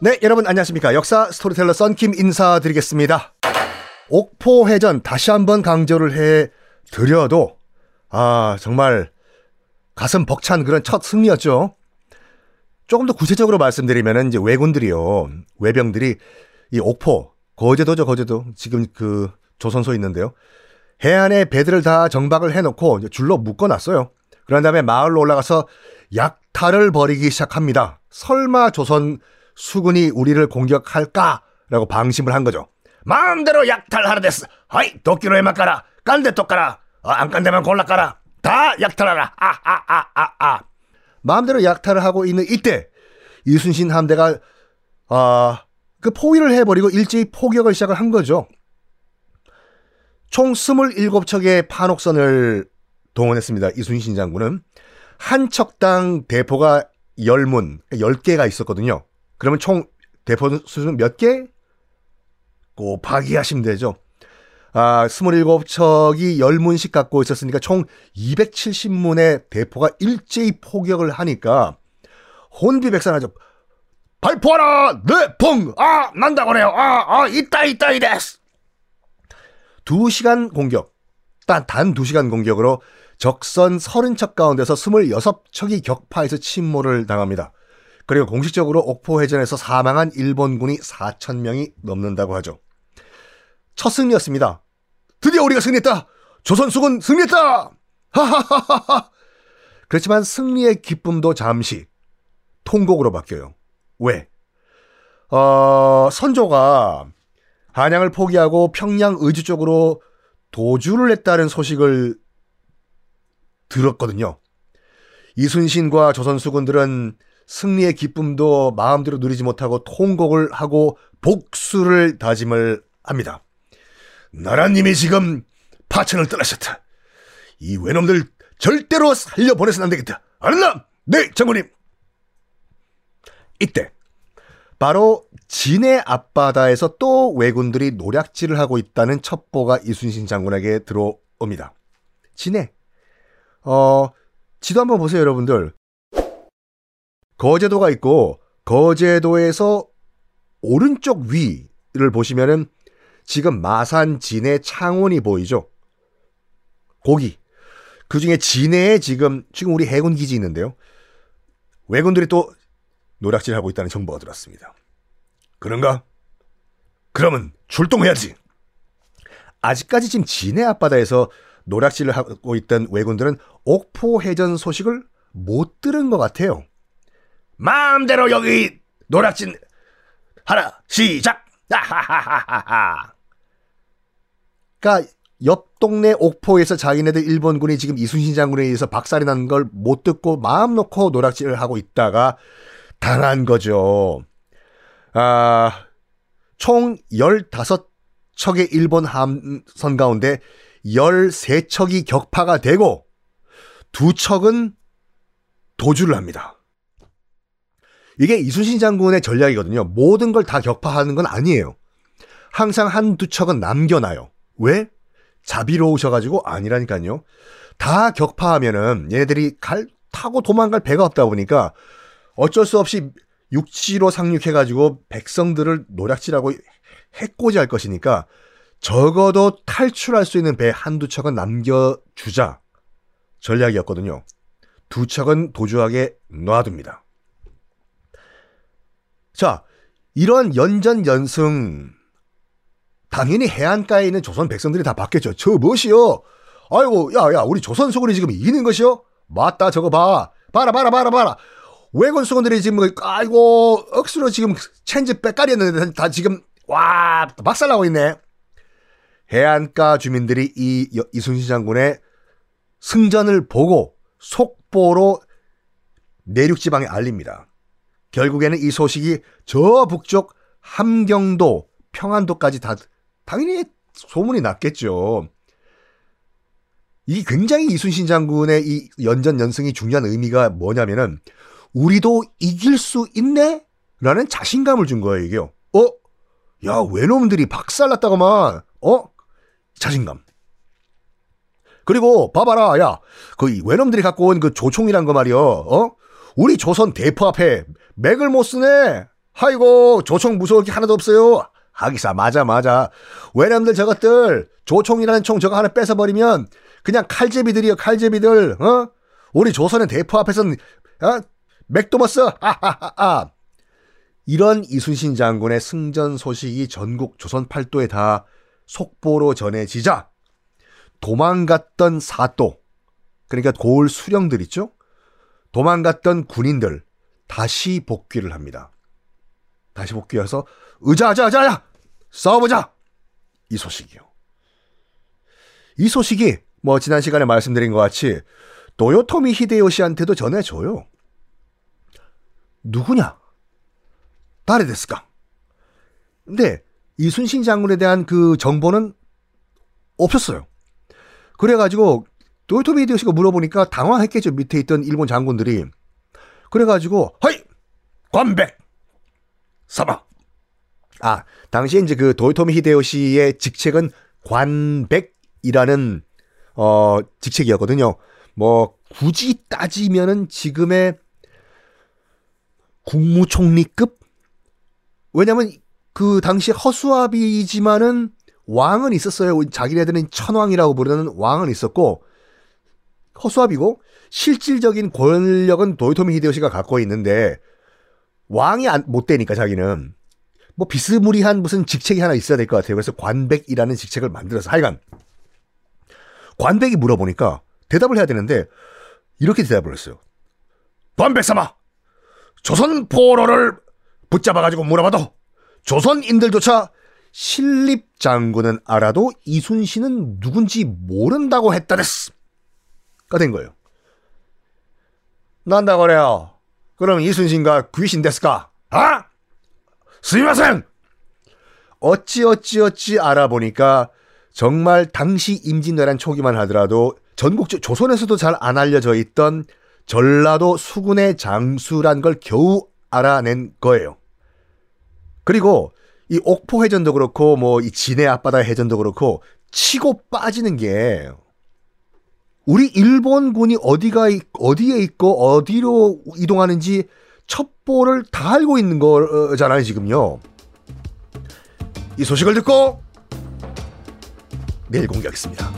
네, 여러분 안녕하십니까. 역사 스토리텔러 썬킴 인사드리겠습니다. 옥포해전 다시 한번 강조를 해 드려도 아, 정말 가슴 벅찬 그런 첫 승리였죠. 조금 더 구체적으로 말씀드리면은 이제 왜군들이요. 왜병들이 이 옥포, 거제도죠, 거제도. 지금 그 조선소 있는데요. 해안에 배들을 다 정박을 해 놓고 이제 줄로 묶어 놨어요. 그런 다음에 마을로 올라가서 약탈을 벌이기 시작합니다. 설마 조선 수군이 우리를 공격할까라고 방심을 한 거죠. 마음대로 약탈하라 됐어. 하이 도끼로. 깐데 또 까라. 어, 안 깐데만 골라 까라. 다 약탈하라. 아아 아 아 아. 마음대로 약탈을 하고 있는 이때 이순신 함대가 아, 그 포위를 해버리고 일제히 포격을 시작을 한 거죠. 총 27척의 판옥선을 동원했습니다. 이순신 장군은 한 척당 대포가 10문, 10개가 있었거든요. 그러면 총 대포 수는 몇 개? 곱하기 하시면 되죠. 아, 27척이 10문씩 갖고 있었으니까 총 270문의 대포가 일제히 포격을 하니까 혼비백산하죠. 발포하라! 네, 펑! 아, 난다 그래요. 아, 아, 있다, 있다, 이데스! 2시간 공격. 단, 단 2시간 공격으로 적선 30척 가운데서 26척이 격파해서 침몰을 당합니다. 그리고 공식적으로 옥포해전에서 사망한 일본군이 4천명이 넘는다고 하죠. 첫 승리였습니다. 드디어 우리가 승리했다! 조선수군 승리했다! 하하하하하! 그렇지만 승리의 기쁨도 잠시 통곡으로 바뀌어요. 왜? 어, 선조가 한양을 포기하고 평양 의주 쪽으로 도주를 했다는 소식을 들었거든요. 이순신과 조선 수군들은 승리의 기쁨도 마음대로 누리지 못하고 통곡을 하고 복수를 다짐을 합니다. 나라님이 지금 파천을 떠나셨다. 이 외놈들 절대로 살려보내서는 안 되겠다. 알았나? 네, 장군님. 이때 바로 진해 앞바다에서 또 왜군들이 노략질을 하고 있다는 첩보가 이순신 장군에게 들어옵니다. 진해. 어, 지도 한번 보세요, 여러분들. 거제도가 있고 거제도에서 오른쪽 위를 보시면은 지금 마산, 진해, 창원이 보이죠. 거기 그 중에 진해에 지금 지금 우리 해군 기지 있는데요. 왜군들이 또 노략질하고 있다는 정보가 들었습니다. 그런가? 그러면 출동해야지. 아직까지 지금 진해 앞바다에서 노략질을 하고 있던 왜군들은 옥포 해전 소식을 못 들은 것 같아요. 마음대로 여기 노략진 하나 시작. 하하하하하. 그러니까 옆 동네 옥포에서 자기네들 일본군이 지금 이순신 장군에 의해서 박살이 난 걸 못 듣고 마음 놓고 노략질을 하고 있다가 당한 거죠. 아, 총 15척의 일본 함선 가운데 13척이 격파가 되고 두 척은 도주를 합니다. 이게 이순신 장군의 전략이거든요. 모든 걸 다 격파하는 건 아니에요. 항상 한두 척은 남겨놔요. 왜? 자비로우셔가지고 아니라니까요. 다 격파하면은 얘네들이 갈 타고 도망갈 배가 없다 보니까 어쩔 수 없이 육지로 상륙해가지고 백성들을 노략질하고 해코지할 것이니까 적어도 탈출할 수 있는 배 한두 척은 남겨주자 전략이었거든요. 두 척은 도주하게 놔둡니다. 자, 이런 연전 연승 당연히 해안가에 있는 조선 백성들이 다 봤겠죠. 저 무엇이요? 아이고, 야, 야, 우리 조선 수군이 지금 이기는 것이요? 맞다, 저거 봐. 봐라, 봐라, 봐라, 봐라. 왜군 수군들이 지금, 아이고, 억수로 지금 체인지 했는데 다 지금, 와, 박살나고 있네. 해안가 주민들이 이 이순신 장군의 승전을 보고 속보로 내륙 지방에 알립니다. 결국에는 이 소식이 저 북쪽 함경도, 평안도까지 다 당연히 소문이 났겠죠. 이 굉장히 이순신 장군의 이 연전 연승이 중요한 의미가 뭐냐면은 우리도 이길 수 있네? 라는 자신감을 준 거예요, 이게. 어? 야, 외놈들이 박살났다고만. 어? 자신감. 그리고 봐봐라, 야, 그 외놈들이 갖고 온 그 조총이란 거 말이여. 어? 우리 조선 대포 앞에 맥을 못 쓰네. 아이고 조총 무서울 게 하나도 없어요. 하기사 맞아 맞아. 외람들 저것들 조총이라는 총 저거 하나 뺏어 버리면 그냥 칼제비들이요 칼제비들. 어? 우리 조선의 대포 앞에선 어? 맥도 못 써. 아하하하. 이런 이순신 장군의 승전 소식이 전국 조선 팔도에 다 속보로 전해지자 도망갔던 사또 그러니까 고을 수령들 있죠. 도망갔던 군인들 다시 복귀를 합니다. 다시 복귀해서 의자자자자 싸워보자 이 소식이요. 이 소식이 뭐 지난 시간에 말씀드린 것 같이 도요토미 히데요시한테도 전해줘요. 누구냐? 다레 데스까? 근데 이순신 장군에 대한 그 정보는 없었어요. 그래가지고 도요토미 히데요시가 물어보니까 당황했겠죠. 밑에 있던 일본 장군들이. 그래가지고 허이 관백 사마. 아 당시에 이제 그 도요토미 히데요시의 직책은 관백이라는 어 직책이었거든요. 뭐 굳이 따지면은 지금의 국무총리급 왜냐면 그 당시 허수아비지만은 왕은 있었어요. 자기네들은 천왕이라고 부르는 왕은 있었고 허수아비고 실질적인 권력은 도요토미 히데요시가 갖고 있는데 왕이 안, 못 되니까 자기는 뭐 비스무리한 무슨 직책이 하나 있어야 될 것 같아요. 그래서 관백이라는 직책을 만들어서 하여간 관백이 물어보니까 대답을 해야 되는데 이렇게 대답을 했어요. 관백사마 조선 포로를 붙잡아가지고 물어봐도 조선인들조차 신립 장군은 알아도 이순신은 누군지 모른다고 했다데스. 가된 거예요. 난다 그래요. 그럼 이순신과 귀신 됐을까? 아? 스미마생! 어찌 어찌 어찌 알아보니까 정말 당시 임진왜란 초기만 하더라도 전국 조선에서도 잘 안 알려져 있던 전라도 수군의 장수란 걸 겨우 알아낸 거예요. 그리고 이 옥포 해전도 그렇고 뭐 이 진해 앞바다 해전도 그렇고 치고 빠지는 게 우리 일본군이 어디가 어디에 있고 어디로 이동하는지 첩보를 다 알고 있는 거잖아요 지금요. 이 소식을 듣고 내일 공개하겠습니다.